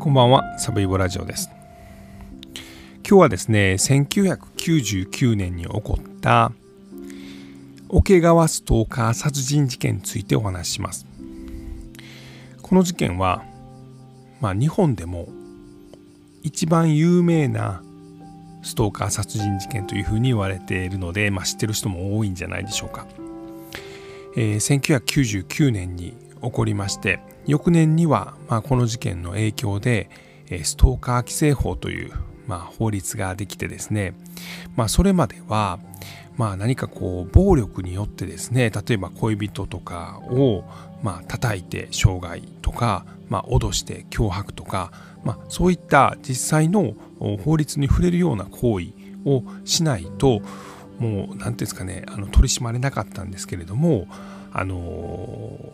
こんばんは、サブイボラジオです。今日はですね、1999年に起こった桶川ストーカー殺人事件についてお話しします。この事件は、まあ、日本でも一番有名なストーカー殺人事件というふうに言われているので、まあ、知ってる人も多いんじゃないでしょうか。えー、1999年に起こりまして翌年には、まあ、この事件の影響でストーカー規制法という、まあ、法律ができてですね、まあ、それまでは、まあ、何かこう暴力によってですね例えば恋人とかを、まあ叩いて傷害とか、まあ、脅して脅迫とか、まあ、そういった実際の法律に触れるような行為をしないともう何て言うんですかねあの取り締まれなかったんですけれどもあの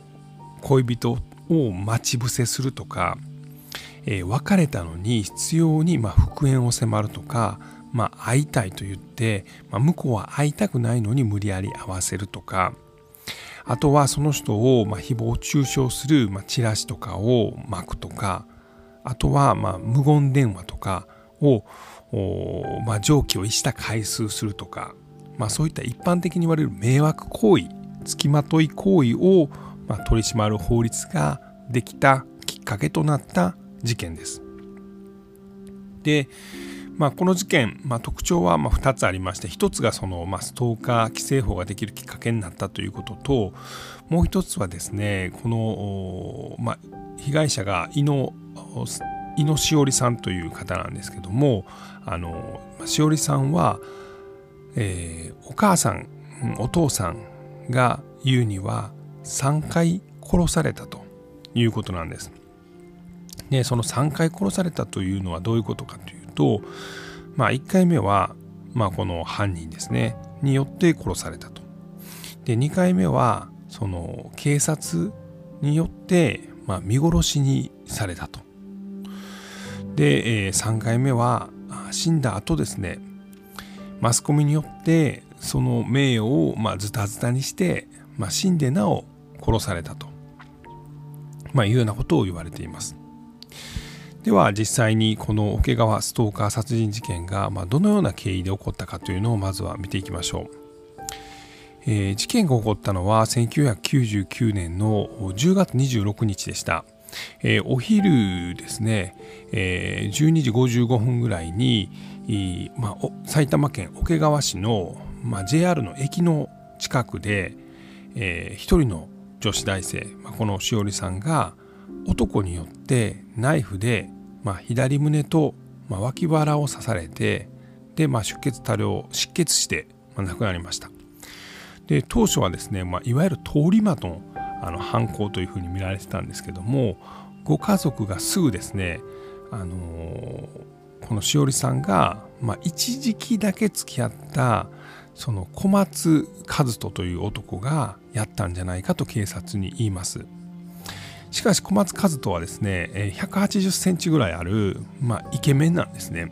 恋人を待ち伏せするとか、えー、別れたのに必要にま復縁を迫るとか、まあ、会いたいと言って、まあ、向こうは会いたくないのに無理やり会わせるとかあとはその人をま誹謗中傷するまチラシとかを巻くとかあとはま無言電話とかをま、常軌を逸した回数するとか、まあ、そういった一般的に言われる迷惑行為付きまとい行為をまあ、取り締まる法律ができたきっかけとなった事件です。で、まあ、この事件、まあ、特徴はま2つありまして1つがその、まあ、ストーカー規制法ができるきっかけになったということともう1つはですねこの、まあ、被害者が井野井野しおりさんという方なんですけどもあのしおりさんは、えー、お母さんお父さんが言うには3回殺されたということなんです。でその3回殺されたというのはどういうことかというと、まあ、1回目は、まあ、この犯人ですねによって殺されたと。で2回目はその警察によって、まあ、見殺しにされたと。で、えー、3回目は死んだ後ですねマスコミによってその名誉をまあズタズタにして、まあ、死んでなお殺されたと、まあ、いうようなことを言われています。では実際にこの桶川ストーカー殺人事件が、まどのような経緯で起こったかというのをまずは見ていきましょう。えー、事件が起こったのは1999年の10月26日でした。えー、お昼ですね、えー、12時55分ぐらいに、まあ、埼玉県桶川市の、まあ、JR の駅の近くで、えー、一人の女子大生、まあ、このしおりさんが男によってナイフで、まあ、左胸と、まあ、脇腹を刺されてで、まあ、出血多量失血して、まあ、亡くなりました。で当初はですね、まあ、いわゆる通り魔のあの犯行というふうに見られてたんですけどもご家族がすぐですね、あのー、このしおりさんが、まあ、一時期だけ付き合ったその小松和人という男がやったんじゃないかと警察に言います。しかし小松和人はですね180センチぐらいある、まあ、イケメンなんですね。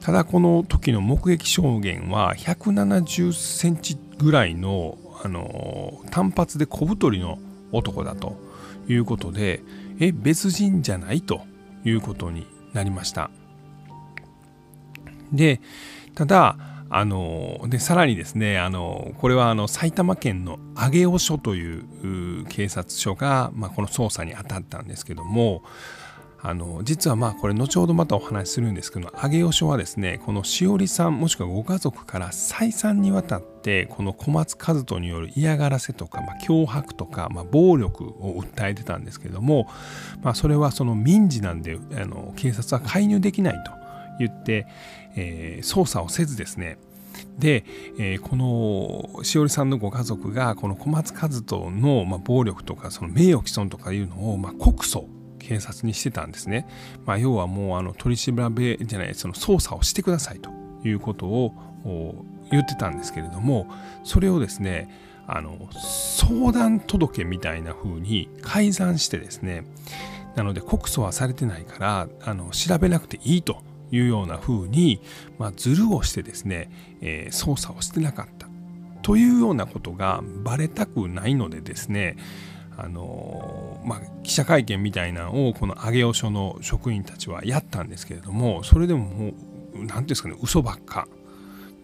ただこの時の目撃証言は170センチぐらいのあの単発で小太りの男だということでえ別人じゃないということになりました。でただあのでさらにですねあのこれはあの埼玉県の上尾署という警察署が、まあ、この捜査に当たったんですけどもあの実はまあこれ後ほどまたお話しするんですけど上尾署はですねこのしおりさんもしくはご家族から再三にわたってこの小松和人による嫌がらせとか、まあ、脅迫とか、まあ、暴力を訴えてたんですけども、まあ、それはその民事なんであの警察は介入できないと。言って、えー、捜査をせずですね。で、えー、このしおりさんのご家族がこの小松和人の、まあ、暴力とかその名誉毀損とかいうのを、まあ、告訴警察にしてたんですね、まあ、要はもうあの取り調べじゃないその捜査をしてくださいということを言ってたんですけれどもそれをですねあの相談届みたいな風に改ざんしてですね。なので告訴はされてないからあの調べなくていいというような風に、まあ、ズルをしてですね、えー、操作をしてなかったというようなことがバレたくないのでですねあのまあ、記者会見みたいなのをこの上尾署の職員たちはやったんですけれどもそれでももう何ていうんですかね嘘ばっか。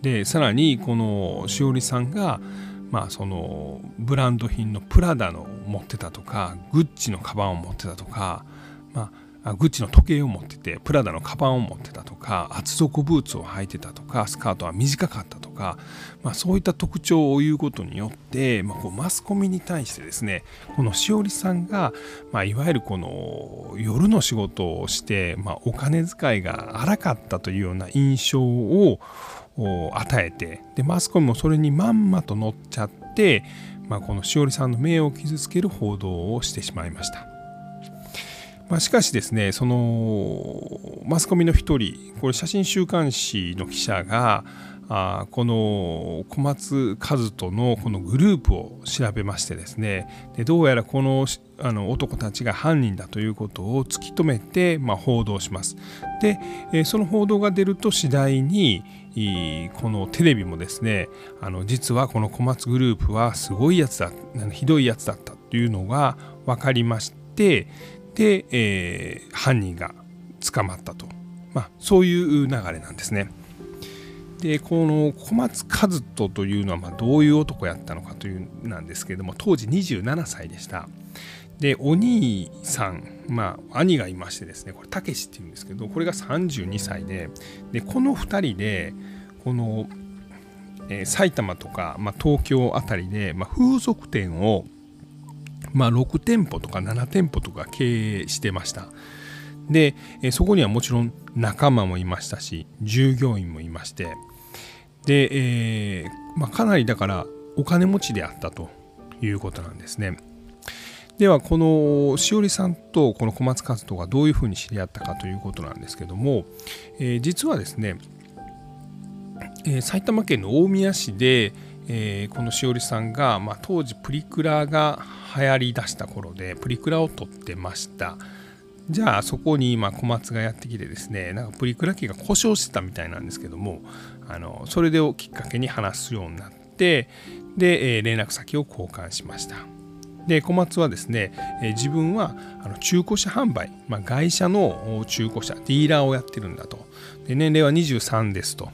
でさらにこのしおりさんがまあそのブランド品のプラダの持ってたとかグッチのカバンを持ってたとかまあグッチの時計を持っててプラダのカバンを持ってたとか厚底ブーツを履いてたとかスカートは短かったとか、まあ、そういった特徴を言うことによって、まあ、こうマスコミに対してですねこのしおりさんが、まあ、いわゆるこの夜の仕事をして、まあ、お金遣いが荒かったというような印象を与えてでマスコミもそれにまんまと乗っちゃって、まあ、このしおりさんの名誉を傷つける報道をしてしまいました。まあ、しかしですねそのマスコミの一人これ写真週刊誌の記者があこの小松和人のこのグループを調べましてですねでどうやらこのあの男たちが犯人だということを突き止めて、まあ、報道します。で、えその報道が出ると次第にこのテレビもですねあの実はこの小松グループはすごいやつだひどいやつだったというのが分かりましてで、えー、犯人が捕まったと、まあ、そういう流れなんですね。でこの小松和人というのはまどういう男やったのかというなんですけれども当時27歳でした。でお兄さん、まあ、兄がいましてですねこれたけしっていうんですけどこれが32歳ででこの2人でこの、えー、埼玉とか、まあ、東京あたりで、まあ、風俗店をまあ、6店舗とか7店舗とか経営してました。で、そこにはもちろん仲間もいましたし、従業員もいまして、で、えー、まあ、かなりだからお金持ちであったということなんですね。ではこのしおりさんとこの小松和人がどういうふうに知り合ったかということなんですけども、えー、実はですね、えー、埼玉県の大宮市で、えー、このしおりさんが、まあ、当時プリクラが流行りだした頃でプリクラを撮ってました。じゃあそこに今小松がやってきてですねなんかプリクラ機が故障してたみたいなんですけどもあのそれでをきっかけに話すようになってで、えー、連絡先を交換しました。で小松はですね、えー、自分はあの中古車販売、まあ、外車の中古車ディーラーをやってるんだと。で年齢は23ですと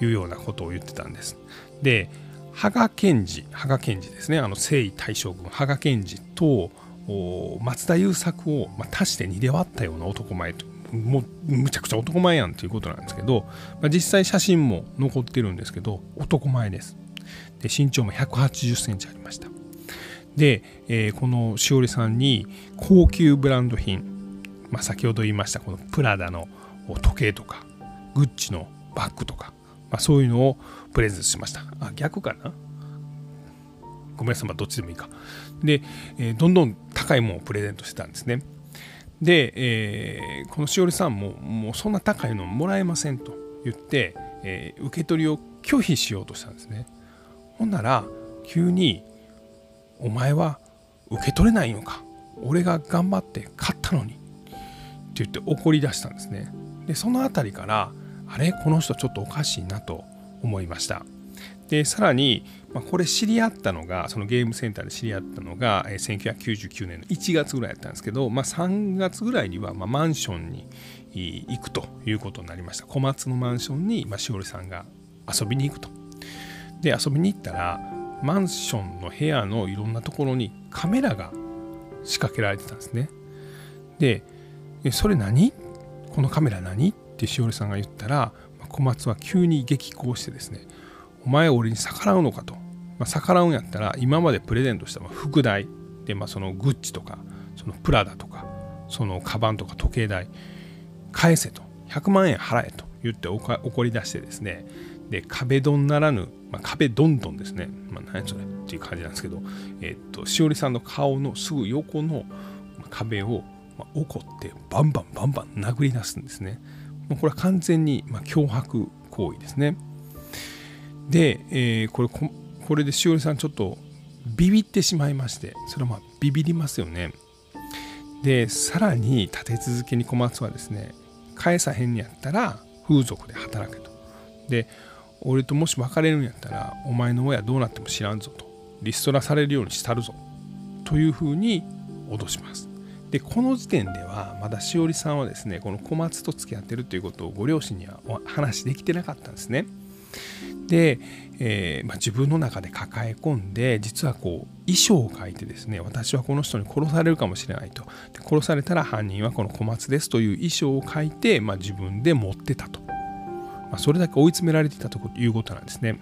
いうようなことを言ってたんです。で羽賀健二羽賀健二ですね。あの征夷大将軍羽賀健二と松田優作を、まあ、足して2で割ったような男前ともうむちゃくちゃ男前やんということなんですけど、まあ、実際写真も残ってるんですけど男前です。で身長も1 8 0センチありました。で、えー、このしおりさんに高級ブランド品、まあ、先ほど言いましたこのプラダの時計とかグッチのバッグとか、まあ、そういうのをプレゼントしました。あ、逆かな？ごめんなさい、まあ、どっちでもいいか。で、えー、どんどん高いものをプレゼントしてたんですね。で、えー、このしおりさんも、もうそんな高いのもらえませんと言って、えー、受け取りを拒否しようとしたんですね。ほんなら、急に、お前は受け取れないのか俺が頑張って買ったのにって言って怒り出したんですね。で、その辺りから、あれこの人ちょっとおかしいなと思いました。でさらに、ま、これ知り合ったのがそのゲームセンターで知り合ったのが、え、1999年の1月ぐらいやったんですけど、まあ、3月ぐらいには、ま、マンションに行くということになりました。小松のマンションに、まあ、しおりさんが遊びに行くと。で遊びに行ったらマンションの部屋のいろんなところにカメラが仕掛けられてたんですね。でそれ何？このカメラ何？ってしおりさんが言ったら小松は急に激高してですねお前俺に逆らうのかと、まあ、逆らうんやったら今までプレゼントした副代で、まあ、そのグッチとかそのプラダとかそのカバンとか時計代返せと。100万円払えと言って怒り出してですねで壁ドンならぬ、まあ、壁ドンドンですね、まあ、何それっていう感じなんですけど、えっとしおりさんの顔のすぐ横の壁を、ま怒ってバンバンバンバン殴り出すんですね。もうこれは完全にま脅迫行為ですね。で、えー、これこれでしおりさんちょっとビビってしまいましてそれはまあビビりますよね。でさらに立て続けに小松はですね返さへんにやったら風俗で働けと。で俺ともし別れるんやったらお前の親どうなっても知らんぞとリストラされるようにしたるぞとというふうに脅します。でこの時点ではまだしおりさんはですねこの小松と付き合ってるということをご両親には話できてなかったんですね。で、えー、まあ、自分の中で抱え込んで実はこう遺書を書いてですね私はこの人に殺されるかもしれないとで殺されたら犯人はこの小松ですという遺書を書いて、まあ、自分で持ってたと、まあ、それだけ追い詰められていたということなんですね。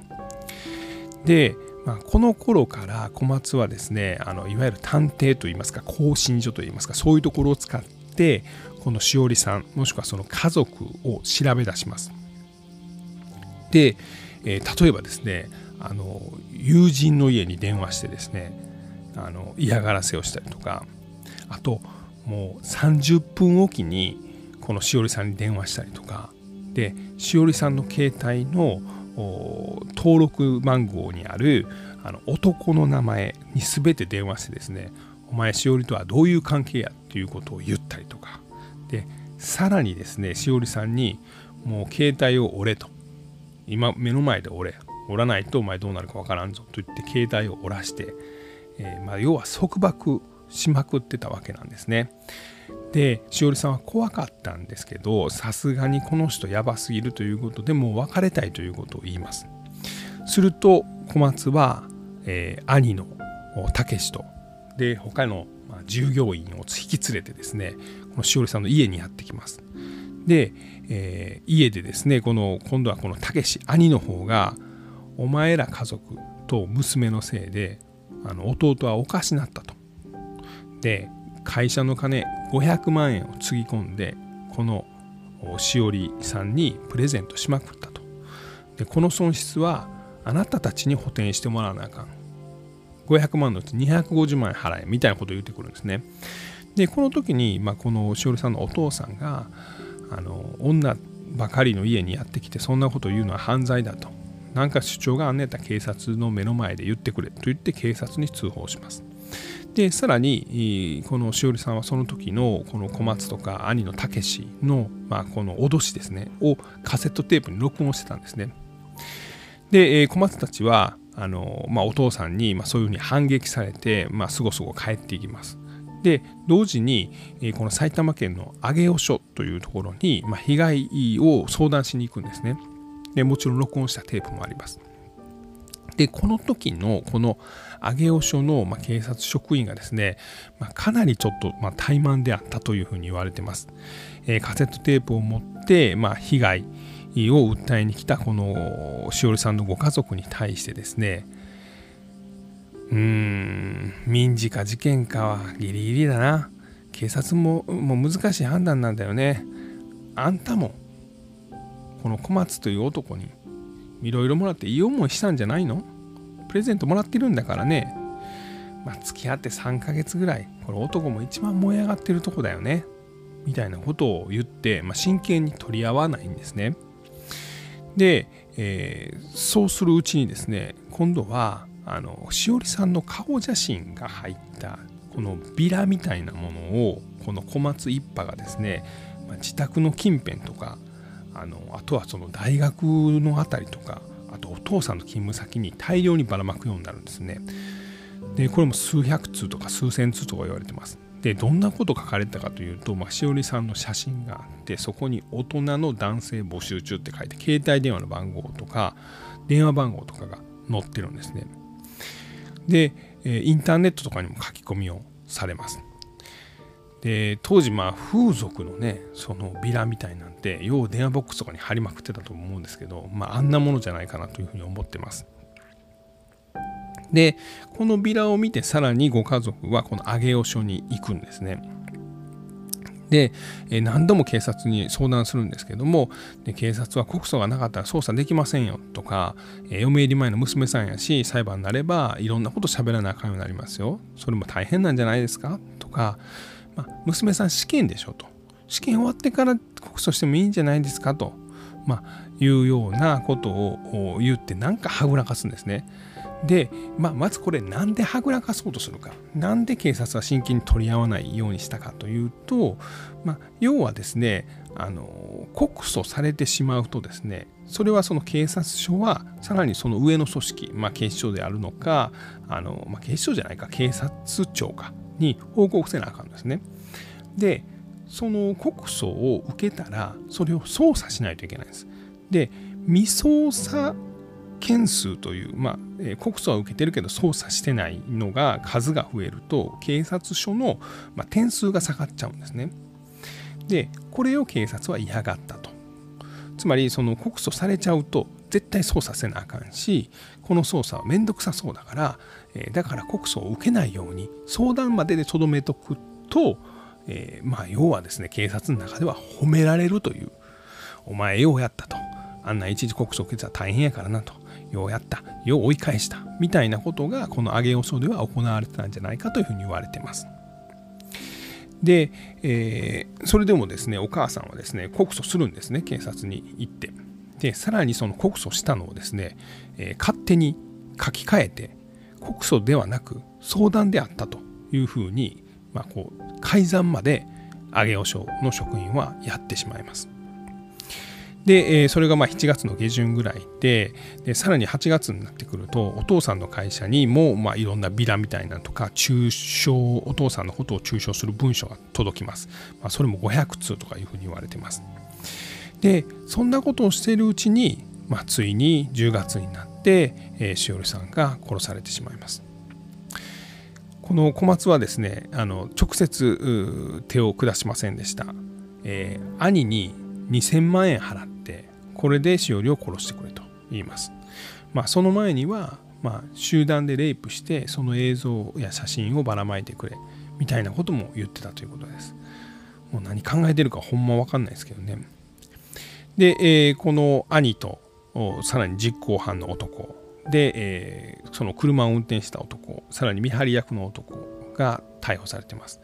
でまあ、この頃から小松はですねあのいわゆる探偵といいますか更新所といいますかそういうところを使ってこのしおりさんもしくはその家族を調べ出します。で、えー、例えばですねあの友人の家に電話してですねあの嫌がらせをしたりとかあともう30分おきにこのしおりさんに電話したりとかでしおりさんの携帯の登録番号にあるあの男の名前に全て電話してですねお前しおりとはどういう関係やっていうことを言ったりとか。でさらにですねしおりさんにもう携帯を折れと。今目の前で折れ。折らないとお前どうなるかわからんぞと言って携帯を折らして、えー、まあ、要は束縛しまくってたわけなんですね。でしおりさんは怖かったんですけどさすがにこの人やばすぎるということでもう別れたいということを言います。すると小松は、えー、兄の武志とで他の、従業員を引き連れてですねこのしおりさんの家にやってきます。で、えー、家でですねこの今度はこの武志兄の方がお前ら家族と娘のせいであの弟はおかしなったと。で会社の金500万円をつぎ込んでこのしおりさんにプレゼントしまくったと。でこの損失はあなたたちに補填してもらわなあかん。500万のうち250万円払えみたいなことを言ってくるんですね。でこの時に、まあ、このしおりさんのお父さんがあの女ばかりの家にやってきてそんなことを言うのは犯罪だと。何か主張があんねったら警察の目の前で言ってくれと言って警察に通報します。でさらにこのしおりさんはその時のこの小松とか兄の武志の、まあ、この脅しですねをカセットテープに録音してたんですね。で小松たちはあの、まあ、お父さんに、まあ、そういうふうに反撃されて、まあ、すごすご帰っていきます。で同時にこの埼玉県の上尾署というところに、まあ、被害を相談しに行くんですね。でもちろん録音したテープもあります。でこの時のこの上尾署の、ま、警察職員がですね、ま、かなりちょっと、ま、怠慢であったというふうに言われてます。え、カセットテープを持って、ま、被害を訴えに来たこのしおりさんのご家族に対してですねうーん民事か事件かはギリギリだな警察ももう難しい判断なんだよねあんたもこの小松という男にいろいろもらっていい思いしたんじゃないの？プレゼントもらってるんだからね。まあ、付き合って3ヶ月ぐらい、これ男も一番燃え上がってるとこだよね。みたいなことを言って、まあ、真剣に取り合わないんですね。で、えー、そうするうちにですね、今度は、あの、しおりさんの顔写真が入った、このビラみたいなものを、この小松一派がですね、まあ、自宅の近辺とか、あのあとはその大学の辺りとかあとお父さんの勤務先に大量にばらまくようになるんですね。でこれも数百通とか数千通とか言われてます。でどんなこと書かれたかというと、まあ、しおりさんの写真があってそこに大人の男性募集中って書いて携帯電話の番号とか電話番号とかが載ってるんですね。でインターネットとかにも書き込みをされます。で当時まあ風俗のねそのビラみたいなんて要電話ボックスとかに貼りまくってたと思うんですけど、まあ、あんなものじゃないかなというふうに思ってます。でこのビラを見てさらにご家族はこの上尾署に行くんですね。で何度も警察に相談するんですけどもで警察は告訴がなかったら捜査できませんよとか嫁入り前の娘さんやし裁判になればいろんなこと喋らなあかんようになりますよそれも大変なんじゃないですかとかまあ、娘さん試験でしょと。試験終わってから告訴してもいいんじゃないですかと、まあ、いうようなことを言ってなんかはぐらかすんですね。で、まあ、まずこれなんではぐらかそうとするかなんで警察は真剣に取り合わないようにしたかというと、まあ、要はですねあの告訴されてしまうとですねそれはその警察署はさらにその上の組織、まあ、警視庁であるのかあの、まあ、警視庁じゃないか警察庁かに報告せなあかんですね。でその告訴を受けたらそれを捜査しないといけないんです。で未捜査件数という、まあ、え告訴は受けてるけど捜査してないのが数が増えると警察署の、まあ、点数が下がっちゃうんですね。でこれを警察は嫌がったと。つまりその告訴されちゃうと絶対捜査せなあかんしこの捜査は面倒くさそうだから、え、だから告訴を受けないように相談まででとどめとくと、えー、まあ要はですね警察の中では褒められるというお前ようやったとあんな一時告訴を受けたら大変やからなとようやった、よう追い返した、みたいなことがこの上げ予想では行われてたんじゃないかというふうに言われてます。で、えー、それでもですね、お母さんはですね、告訴するんですね、警察に行って。で、さらにその告訴したのをですね、えー、勝手に書き換えて、告訴ではなく相談であったというふうに、まあ、こう改ざんまで上げ予想の職員はやってしまいます。で、それがまあ7月の下旬ぐらいででさらに8月になってくるとお父さんの会社にもまあいろんなビラみたいなとか中傷お父さんのことを中傷する文書が届きます、まあ、それも500通とかいうふうに言われてますでそんなことをしているうちに、まあ、ついに10月になっ、えー、しおりさんが殺されてしまいますこの小松はですねあの直接手を下しませんでした、えー、兄に2000万円払ってこれでしおりを殺してくれと言います。まあ、その前には、まあ、集団でレイプしてその映像や写真をばらまいてくれみたいなことも言ってたということです。もう何考えてるかほんま分かんないですけどね。で、えー、この兄とさらに実行犯の男で、えー、その車を運転した男さらに見張り役の男が逮捕されています。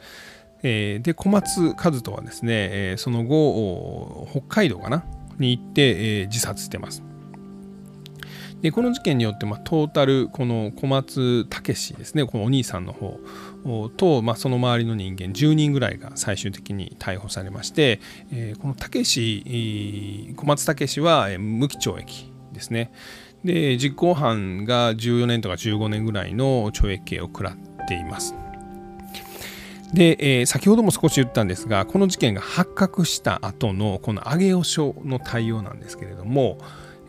えー、で小松和人はですね、えー、その後北海道かな？に行って、え、自殺してます。でこの事件によって、まあ、トータルこの小松武ですねこのお兄さんの方と、まあ、その周りの人間10人ぐらいが最終的に逮捕されまして、えー、この武小松武は無期懲役ですねで実行犯が14年とか15年ぐらいの懲役刑を食らっています。で、えー、先ほども少し言ったんですがこの事件が発覚した後のこの上尾署の対応なんですけれども、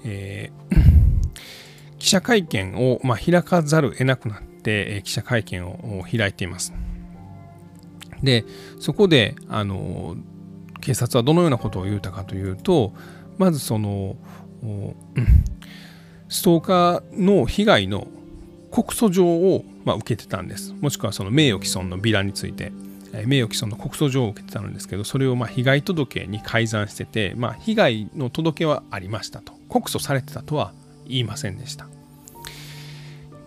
えー、記者会見を、ま、開かざるを得なくなって、え、記者会見を開いています。でそこであの警察はどのようなことを言うたかというとまずそのストーカーの被害の告訴状を、ま、受けてたんです。もしくはその名誉毀損のビラについて。名誉毀損の告訴状を受けてたんですけどそれをま被害届に改ざんしてて、まあ、被害の届けはありましたと。告訴されてたとは言いませんでした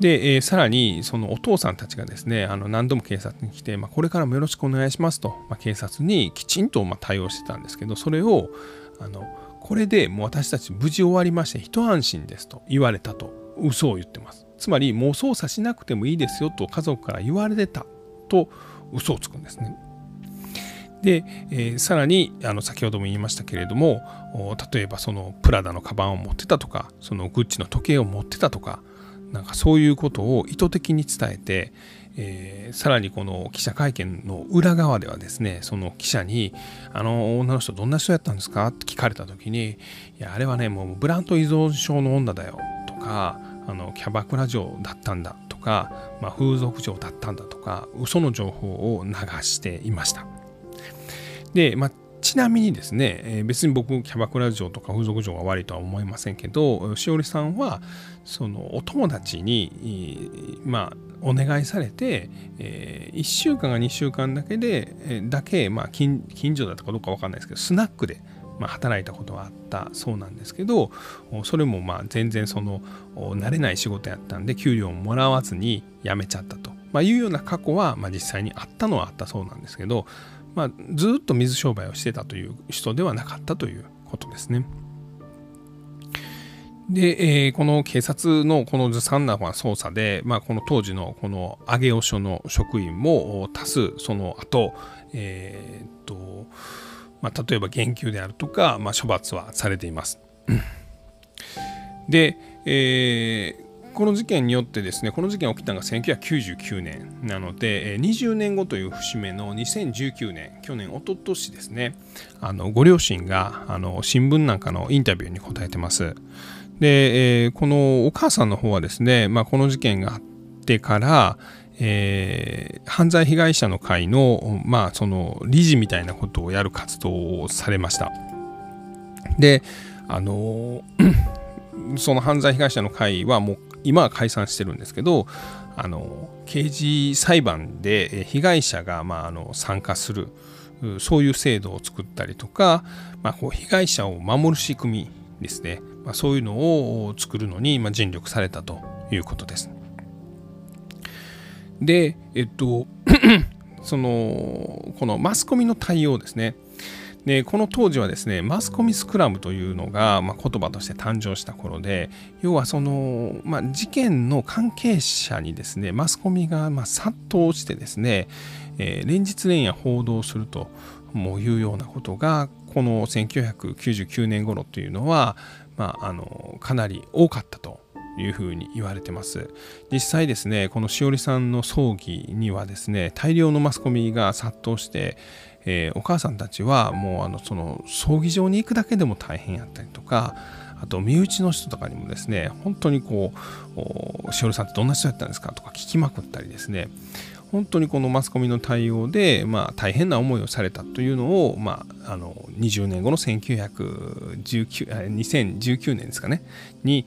で、えー、さらにそのお父さんたちがですねあの何度も警察に来て、まあ、これからもよろしくお願いしますと、まあ、警察にきちんとま対応してたんですけどそれをあのこれでもう私たち無事終わりまして一安心ですと言われたと嘘を言ってますつまりもう操作しなくてもいいですよと家族から言われてたと嘘をつくんですね。で、えー、さらにあの先ほども言いましたけれども例えばそのプラダのカバンを持ってたとかそのグッチの時計を持ってたとかなんかそういうことを意図的に伝えて、えー、さらにこの記者会見の裏側ではですねその記者に「あの女の人どんな人やったんですか?」って聞かれた時に「いやあれはねもうブラント依存症の女だよ」とかあのキャバクラ嬢だったんだ。とか、まあ、風俗嬢だったんだ。とか嘘の情報を流していました。で、まあ、ちなみにですね、別に僕キャバクラ嬢とか風俗嬢が悪いとは思いませんけどしおりさんはそのお友達にまあお願いされて、えー、1週間か2週間だけでだけ、まあ近、近所だったかどうか分かんないですけどスナックで、働いたことはあったそうなんですけどそれもまあ全然その慣れない仕事やったんで給料をもらわずに辞めちゃったと、まあ、いうような過去はまあ実際にあったのはあったそうなんですけど、まあ、ずっと水商売をしてたという人ではなかったということですね。で、えー、この警察のこのずさんな捜査で、まあ、この当時のこの上尾署の職員も多数その後、えー、っとまあ、例えば減給であるとか、まあ、処罰はされています。で、えーこの事件によってですねこの事件が起きたのが1999年なので20年後という節目の2019年去年一昨年ですねあのご両親があの新聞なんかのインタビューに答えてますで、え、このお母さんの方はですね、まあ、この事件があってからえー、犯罪被害者の会の,、まあその理事みたいなことをやる活動をされました。であのその犯罪被害者の会はもう今は解散してるんですけどあの刑事裁判で被害者が、まあ、あの参加するそういう制度を作ったりとか、まあ、こう被害者を守る仕組みですね、まあ、そういうのを作るのに、ま、尽力されたということです。で、えっと、そのこのマスコミの対応ですね。でこの当時はですねマスコミスクラムというのが、まあ、言葉として誕生した頃で要はその、まあ、事件の関係者にですねマスコミがま殺到してですね、えー、連日連夜報道するともういうようなことがこの1999年頃というのは、まあ、あのかなり多かったというふうに言われてます。実際ですね、このしおりさんの葬儀にはですね、大量のマスコミが殺到して、えー、お母さんたちはもうあのその葬儀場に行くだけでも大変やったりとかあと身内の人とかにもですね本当にこうしおりさんってどんな人やったんですか？とか聞きまくったりですね。本当にこのマスコミの対応で、まあ、大変な思いをされたというのを、まあ、あの20年後の1919 2019年ですかね。に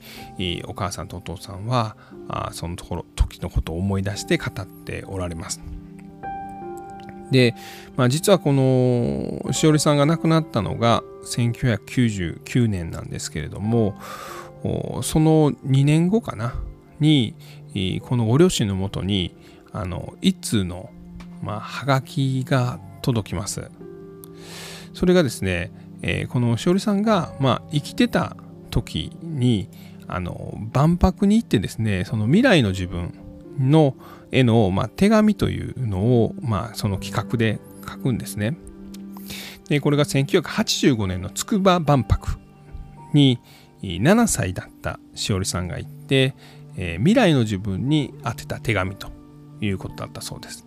お母さんとお父さんはあそのところ時のことを思い出して語っておられます。で、まあ、実はこのしおりさんが亡くなったのが1999年なんですけれどもその2年後かなにこのご両親のもとにあの一通の、まあ、はがきが届きます。それがですね、えー、このしおりさんが、まあ、生きてた時にあの万博に行ってですねその未来の自分のへの、まあ、手紙というのを、まあ、その企画で書くんですね。でこれが1985年の筑波万博に7歳だったしおりさんが行って、えー、未来の自分に宛てた手紙ということだったそうです。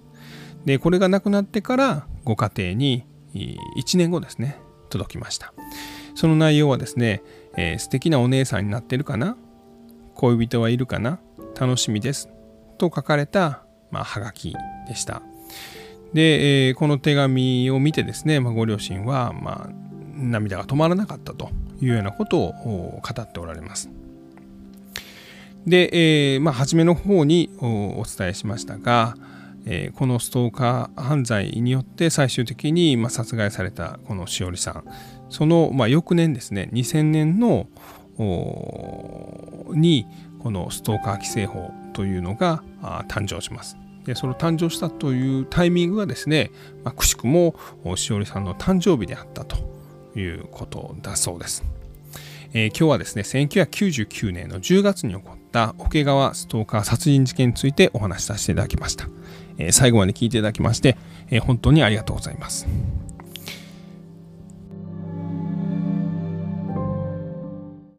でこれが亡くなってからご家庭に1年後ですね届きました。その内容はですね、えー、素敵なお姉さんになってるかな？恋人はいるかな？楽しみですと書かれた、まあ、はがきでした。で、えー、この手紙を見てですね、まあ、ご両親は、まあ、涙が止まらなかったというようなことを語っておられます。で、えー、まあ、初めの方にお伝えしましたが、えー、このストーカー犯罪によって最終的に、ま、殺害されたこのしおりさんその、ま、翌年ですね2000年のにこのストーカー規制法というのが誕生します。でその誕生したというタイミングがですね、まあ、くしくもしおりさんの誕生日であったということだそうです。えー、今日はですね1999年の10月に起こった桶川ストーカー殺人事件についてお話しさせていただきました。えー、最後まで聞いていただきまして、えー、本当にありがとうございます。